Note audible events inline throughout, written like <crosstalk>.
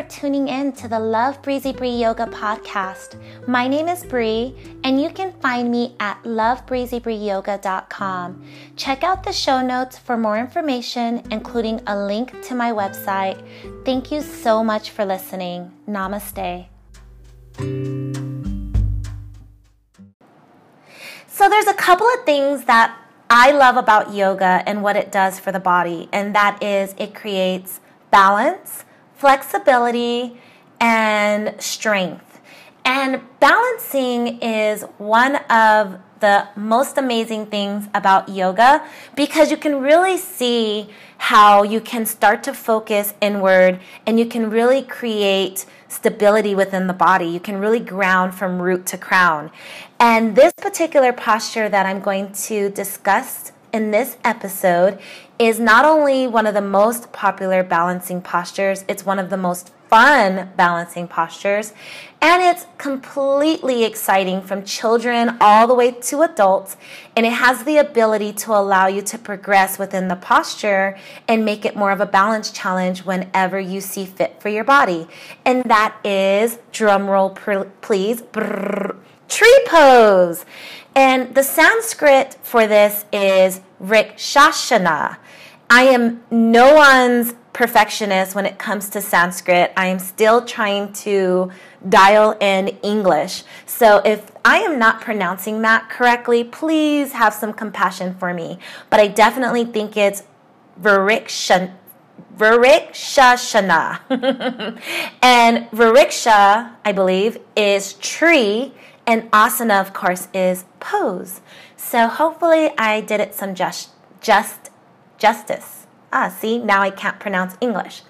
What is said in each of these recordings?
for tuning in to the Love Breezy Bree Yoga podcast. My name is Bree, and you can find me at lovebreezybreeyoga.com. Check out the show notes for more information, including a link to my website. Thank you so much for listening. Namaste. So, there's a couple of things that I love about yoga and what it does for the body, and that is it creates balance, flexibility, and strength. And balancing is one of the most amazing things about yoga because you can really see how you can start to focus inward and you can really create stability within the body. You can really ground from root to crown. And this particular posture that I'm going to discuss in this episode is not only one of the most popular balancing postures, it's one of the most fun balancing postures, and it's completely exciting from children all the way to adults, and it has the ability to allow you to progress within the posture and make it more of a balance challenge whenever you see fit for your body. And that is, drumroll please, brrr, tree pose. And the Sanskrit for this is Vrikshasana. I am no one's perfectionist when it comes to Sanskrit. I am still trying to dial in English. So if I am not pronouncing that correctly, please have some compassion for me. But I definitely think it's. Vrikshashana. <laughs> and Vriksha, I believe, is tree, and asana, of course, is pose. So hopefully I did it some just, just justice. Ah, see, now I can't pronounce English.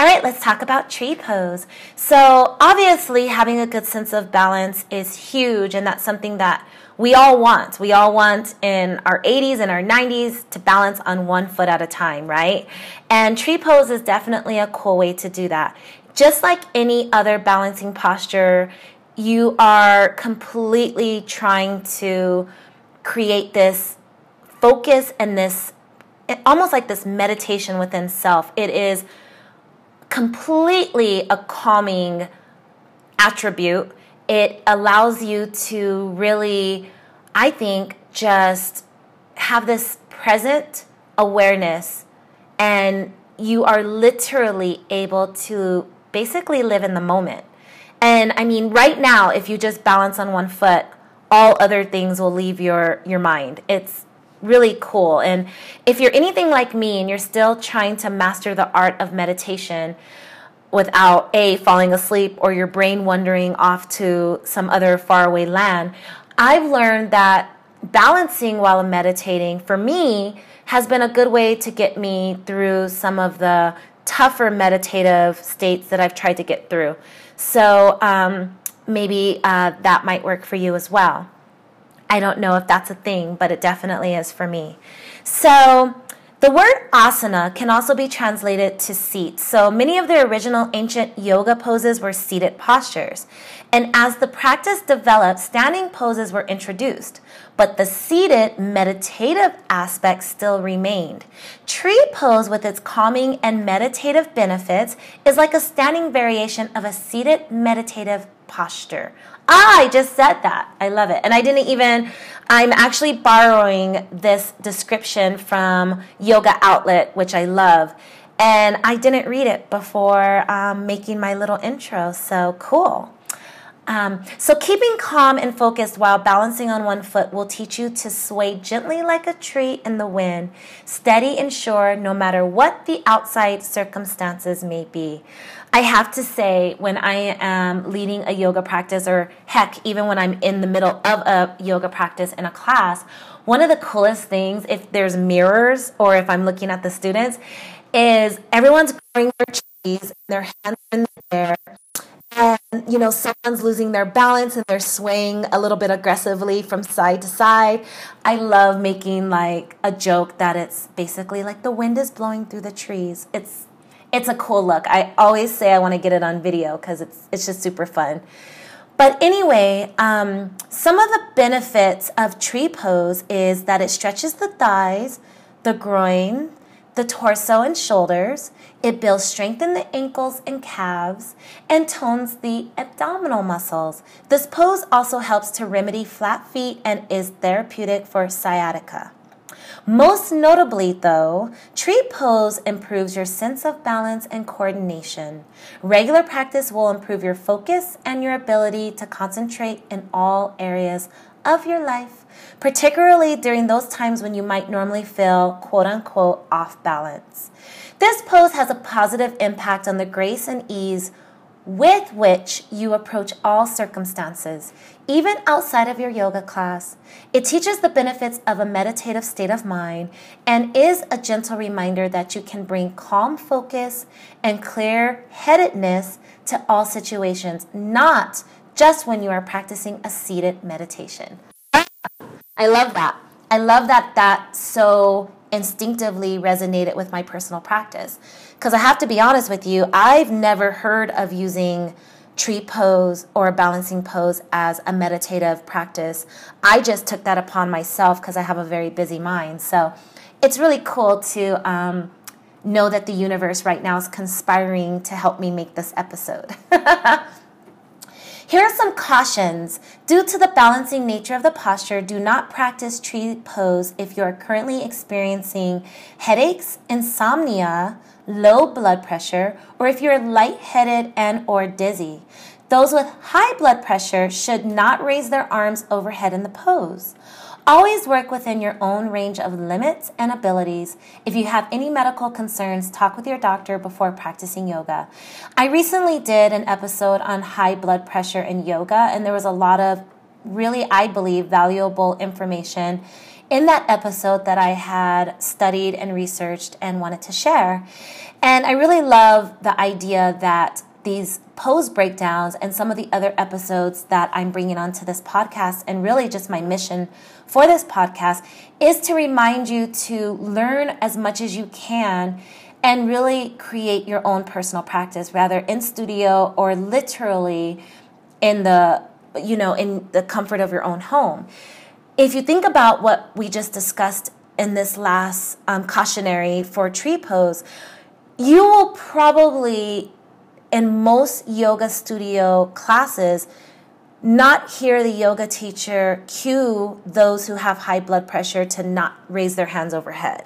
All right, let's talk about tree pose. So, obviously, having a good sense of balance is huge, and that's something that we all want. We all want in our 80s and our 90s to balance on one foot at a time, right? And tree pose is definitely a cool way to do that. Just like any other balancing posture, you are completely trying to create this focus and this almost like this meditation within self. It is completely a calming attribute. It allows you to really, I think, just have this present awareness and you are literally able to basically live in the moment. And I mean, right now, if you just balance on one foot, all other things will leave your, your mind. It's really cool. And if you're anything like me and you're still trying to master the art of meditation without A, falling asleep or your brain wandering off to some other faraway land, I've learned that balancing while meditating for me has been a good way to get me through some of the tougher meditative states that I've tried to get through. So um, maybe uh, that might work for you as well. I don't know if that's a thing, but it definitely is for me. So, the word asana can also be translated to seat. So many of the original ancient yoga poses were seated postures. And as the practice developed, standing poses were introduced, but the seated meditative aspect still remained. Tree pose, with its calming and meditative benefits, is like a standing variation of a seated meditative posture. Ah, I just said that. I love it. And I didn't even, I'm actually borrowing this description from Yoga Outlet, which I love. And I didn't read it before um, making my little intro. So cool. Um, so, keeping calm and focused while balancing on one foot will teach you to sway gently like a tree in the wind, steady and sure no matter what the outside circumstances may be. I have to say, when I am leading a yoga practice, or heck, even when I'm in the middle of a yoga practice in a class, one of the coolest things, if there's mirrors or if I'm looking at the students, is everyone's growing their trees, their hands in the air, and you know someone's losing their balance and they're swaying a little bit aggressively from side to side. I love making like a joke that it's basically like the wind is blowing through the trees. It's it's a cool look. I always say i want to get it on video because it's it's just super fun. But anyway um, some of the benefits of tree pose is that it stretches the thighs the groin the torso and shoulders. It builds strength in the ankles and calves and tones the abdominal muscles. This pose also helps to remedy flat feet and is therapeutic for sciatica. Most notably, though, tree pose improves your sense of balance and coordination. Regular practice will improve your focus and your ability to concentrate in all areas of your life, particularly during those times when you might normally feel quote unquote off balance. This pose has a positive impact on the grace and ease with which you approach all circumstances, even outside of your yoga class. It teaches the benefits of a meditative state of mind and is a gentle reminder that you can bring calm focus and clear headedness to all situations, not just when you are practicing a seated meditation. I love that. I love that that so instinctively resonated with my personal practice. Because I have to be honest with you, I've never heard of using tree pose or a balancing pose as a meditative practice. I just took that upon myself because I have a very busy mind. So it's really cool to um, know that the universe right now is conspiring to help me make this episode. <laughs> Here are some cautions. Due to the balancing nature of the posture, do not practice tree pose if you are currently experiencing headaches, insomnia, low blood pressure, or if you're lightheaded and or dizzy. Those with high blood pressure should not raise their arms overhead in the pose. Always work within your own range of limits and abilities. If you have any medical concerns, talk with your doctor before practicing yoga. I recently did an episode on high blood pressure and yoga, and there was a lot of really, I believe, valuable information in that episode that I had studied and researched and wanted to share. And I really love the idea that these pose breakdowns and some of the other episodes that I'm bringing onto this podcast, and really just my mission for this podcast, is to remind you to learn as much as you can and really create your own personal practice, rather in studio or literally in the you know in the comfort of your own home. If you think about what we just discussed in this last um, cautionary for tree pose, you will probably in most yoga studio classes not hear the yoga teacher cue those who have high blood pressure to not raise their hands overhead.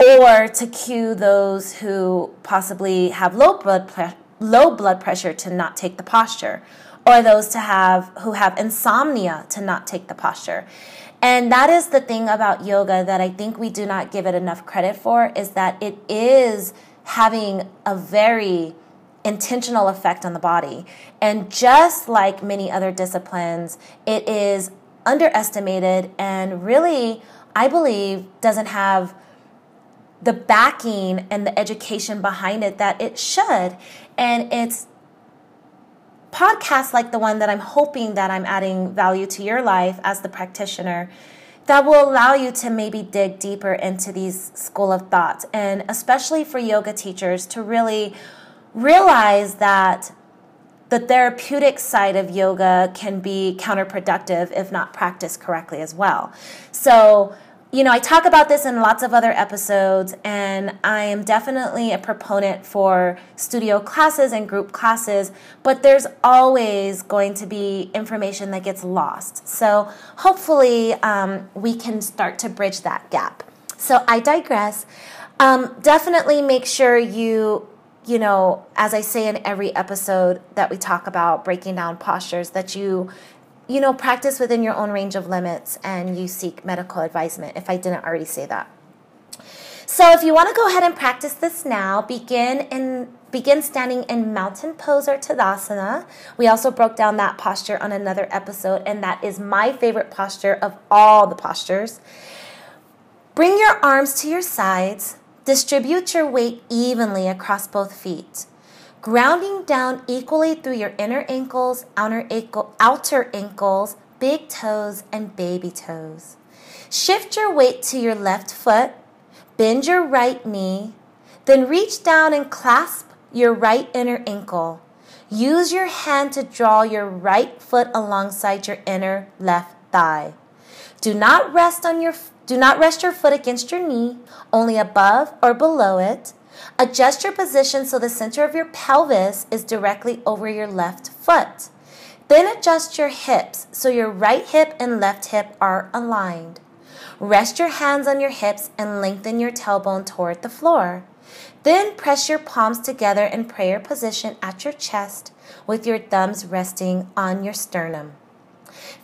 Or to cue those who possibly have low blood pre- low blood pressure to not take the posture. Or those to have who have insomnia to not take the posture. And that is the thing about yoga that I think we do not give it enough credit for is that it is having a very intentional effect on the body. And just like many other disciplines, it is underestimated and really, I believe, doesn't have the backing and the education behind it that it should. And it's podcasts like the one that I'm hoping that I'm adding value to your life as the practitioner that will allow you to maybe dig deeper into these school of thoughts and especially for yoga teachers to really realize that the therapeutic side of yoga can be counterproductive if not practiced correctly as well. So, you know, I talk about this in lots of other episodes, and I am definitely a proponent for studio classes and group classes, but there's always going to be information that gets lost. So, hopefully, um, we can start to bridge that gap. So, I digress. Um, definitely make sure you you know, as I say in every episode that we talk about breaking down postures, that you, you know, practice within your own range of limits and you seek medical advisement, if I didn't already say that. So if you want to go ahead and practice this now, begin in begin standing in mountain pose or tadasana. We also broke down that posture on another episode, and that is my favorite posture of all the postures. Bring your arms to your sides Distribute your weight evenly across both feet, grounding down equally through your inner ankles, outer, ankle, outer ankles, big toes, and baby toes. Shift your weight to your left foot, bend your right knee, then reach down and clasp your right inner ankle. Use your hand to draw your right foot alongside your inner left thigh. Do not rest on your do not rest your foot against your knee, only above or below it. Adjust your position so the center of your pelvis is directly over your left foot. Then adjust your hips so your right hip and left hip are aligned. Rest your hands on your hips and lengthen your tailbone toward the floor. Then press your palms together in prayer position at your chest with your thumbs resting on your sternum.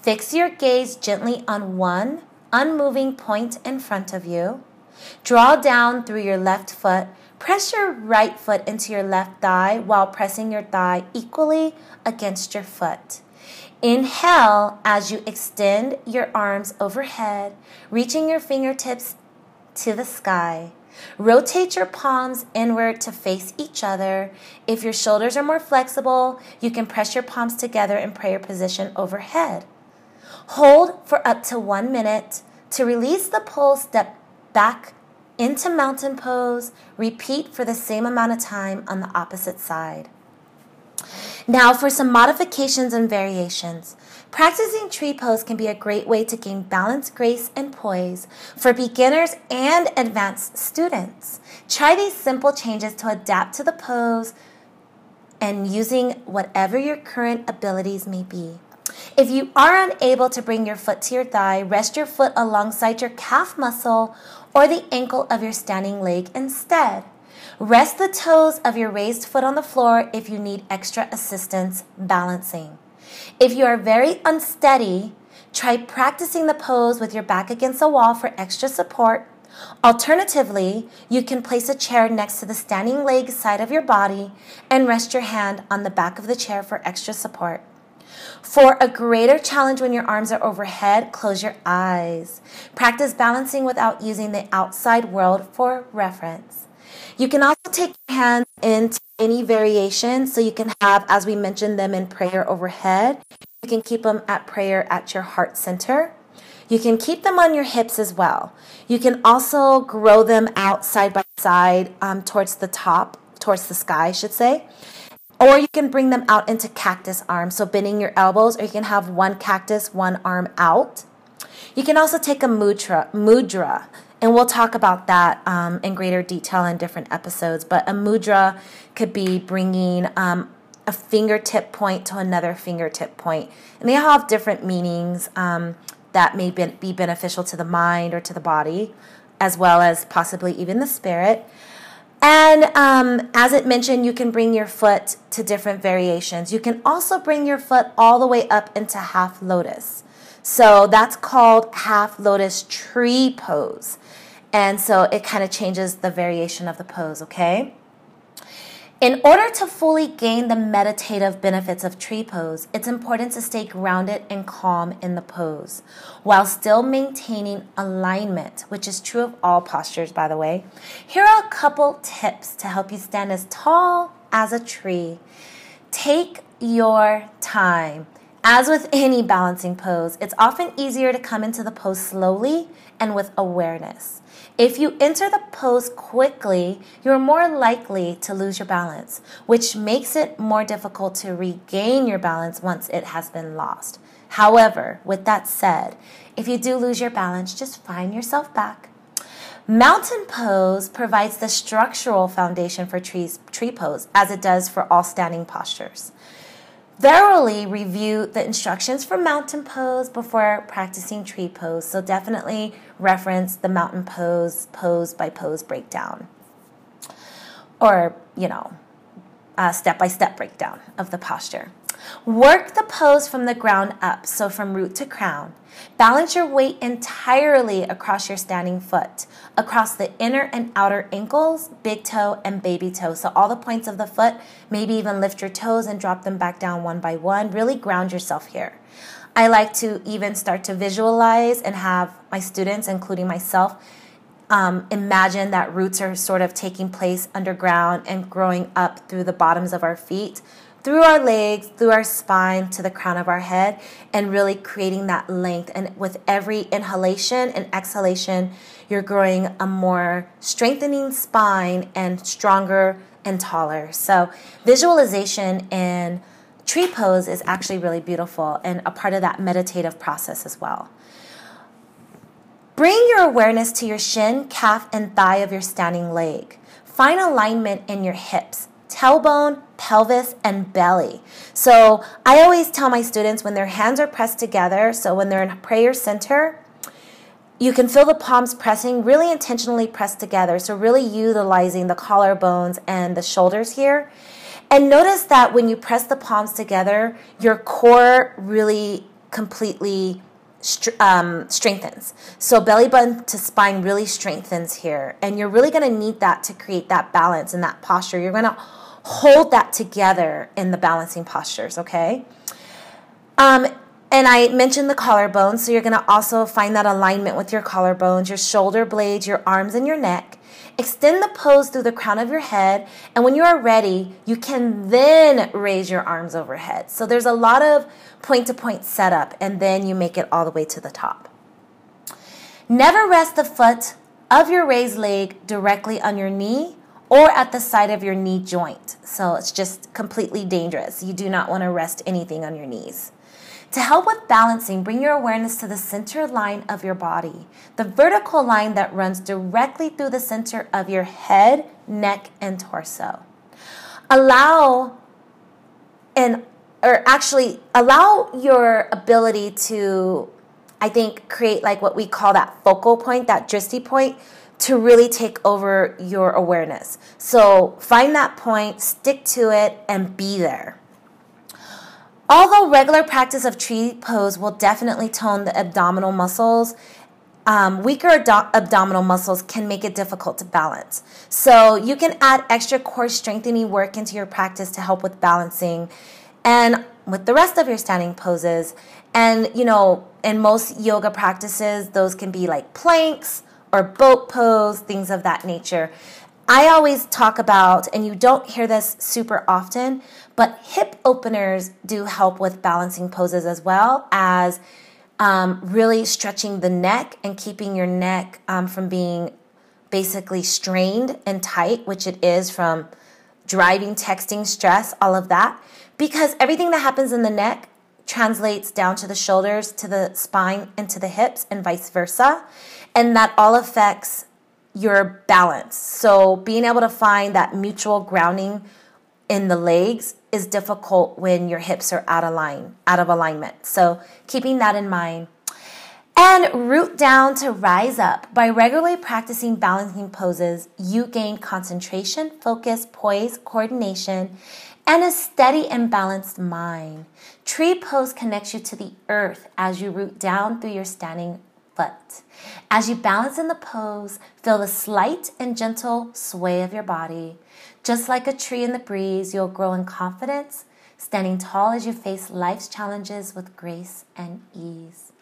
Fix your gaze gently on one unmoving point in front of you. Draw down through your left foot. Press your right foot into your left thigh while pressing your thigh equally against your foot. Inhale as you extend your arms overhead, reaching your fingertips to the sky. Rotate your palms inward to face each other. If your shoulders are more flexible, you can press your palms together in prayer position overhead. Hold for up to one minute. To release the pull, step back into mountain pose. Repeat for the same amount of time on the opposite side. Now, for some modifications and variations. Practicing tree pose can be a great way to gain balance, grace, and poise for beginners and advanced students. Try these simple changes to adapt to the pose and using whatever your current abilities may be. If you are unable to bring your foot to your thigh, rest your foot alongside your calf muscle or the ankle of your standing leg instead. Rest the toes of your raised foot on the floor if you need extra assistance balancing. If you are very unsteady, try practicing the pose with your back against the wall for extra support. Alternatively, you can place a chair next to the standing leg side of your body and rest your hand on the back of the chair for extra support. For a greater challenge when your arms are overhead, close your eyes. Practice balancing without using the outside world for reference. You can also take your hands into any variation. So you can have, as we mentioned them in prayer overhead, you can keep them at prayer at your heart center. You can keep them on your hips as well. You can also grow them out side by side um, towards the top, towards the sky, I should say. Or you can bring them out into cactus arms, so bending your elbows, or you can have one cactus, one arm out. You can also take a mudra, mudra and we'll talk about that um, in greater detail in different episodes. But a mudra could be bringing um, a fingertip point to another fingertip point. And they all have different meanings um, that may be beneficial to the mind or to the body, as well as possibly even the spirit. And um, as it mentioned, you can bring your foot to different variations. You can also bring your foot all the way up into half lotus. So that's called half lotus tree pose. And so it kind of changes the variation of the pose, okay? In order to fully gain the meditative benefits of tree pose, it's important to stay grounded and calm in the pose while still maintaining alignment, which is true of all postures, by the way. Here are a couple tips to help you stand as tall as a tree. Take your time. As with any balancing pose, it's often easier to come into the pose slowly and with awareness. If you enter the pose quickly, you're more likely to lose your balance, which makes it more difficult to regain your balance once it has been lost. However, with that said, if you do lose your balance, just find yourself back. Mountain pose provides the structural foundation for trees, tree pose, as it does for all standing postures. Thoroughly review the instructions for mountain pose before practicing tree pose. So definitely reference the mountain pose, pose by pose breakdown. Or, you know, step by step breakdown of the posture. Work the pose from the ground up, so from root to crown. Balance your weight entirely across your standing foot, across the inner and outer ankles, big toe, and baby toe. So, all the points of the foot, maybe even lift your toes and drop them back down one by one. Really ground yourself here. I like to even start to visualize and have my students, including myself, um, imagine that roots are sort of taking place underground and growing up through the bottoms of our feet through our legs, through our spine to the crown of our head, and really creating that length. And with every inhalation and exhalation, you're growing a more strengthening spine and stronger and taller. So, visualization in tree pose is actually really beautiful and a part of that meditative process as well. Bring your awareness to your shin, calf, and thigh of your standing leg. Find alignment in your hips, tailbone, pelvis, and belly. So I always tell my students when their hands are pressed together, so when they're in prayer center, you can feel the palms pressing, really intentionally pressed together. So, really utilizing the collarbones and the shoulders here. And notice that when you press the palms together, your core really completely um, strengthens. So, belly button to spine really strengthens here. And you're really going to need that to create that balance and that posture. You're going to hold that together in the balancing postures, okay? Um, and I mentioned the collarbone, so you're going to also find that alignment with your collarbones, your shoulder blades, your arms, and your neck. Extend the pose through the crown of your head, and when you are ready, you can then raise your arms overhead. So there's a lot of point to point setup, and then you make it all the way to the top. Never rest the foot of your raised leg directly on your knee or at the side of your knee joint. So it's just completely dangerous. You do not want to rest anything on your knees. To help with balancing, bring your awareness to the center line of your body, the vertical line that runs directly through the center of your head, neck, and torso. Allow and or actually allow your ability to I think create like what we call that focal point, that drishti point to really take over your awareness. So find that point, stick to it and be there. Although regular practice of tree pose will definitely tone the abdominal muscles, um, weaker abdominal muscles can make it difficult to balance. So you can add extra core strengthening work into your practice to help with balancing and with the rest of your standing poses. And, you know, in most yoga practices, those can be like planks or boat pose, things of that nature. I always talk about, and you don't hear this super often, but hip openers do help with balancing poses as well as um, really stretching the neck and keeping your neck um, from being basically strained and tight, which it is from driving, texting, stress, all of that. Because everything that happens in the neck translates down to the shoulders, to the spine, and to the hips, and vice versa. And that all affects your balance. So being able to find that mutual grounding in the legs is difficult when your hips are out of line, out of alignment. So keeping that in mind. And root down to rise up. By regularly practicing balancing poses, you gain concentration, focus, poise, coordination, and a steady and balanced mind. Tree pose connects you to the earth as you root down through your standing foot. As you balance in the pose, feel the slight and gentle sway of your body. Just like a tree in the breeze, you'll grow in confidence, standing tall as you face life's challenges with grace and ease.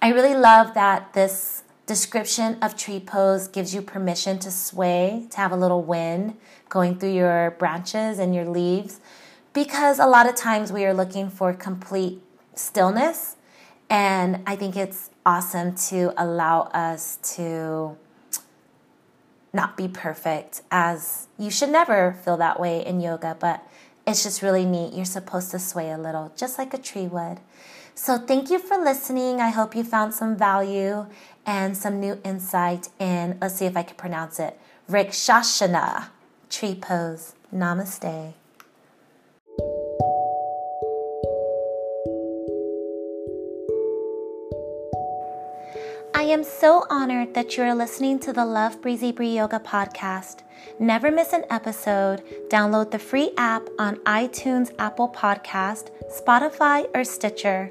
I really love that this description of tree pose gives you permission to sway, to have a little wind going through your branches and your leaves, because a lot of times we are looking for complete stillness. And I think it's awesome to allow us to not be perfect, as you should never feel that way in yoga, but it's just really neat. You're supposed to sway a little, just like a tree would. So, thank you for listening. I hope you found some value and some new insight in, let's see if I can pronounce it, Vrikshasana, tree pose. Namaste. I am so honored that you are listening to the Love Breezy Bree Yoga podcast. Never miss an episode. Download the free app on iTunes, Apple Podcast, Spotify, or Stitcher.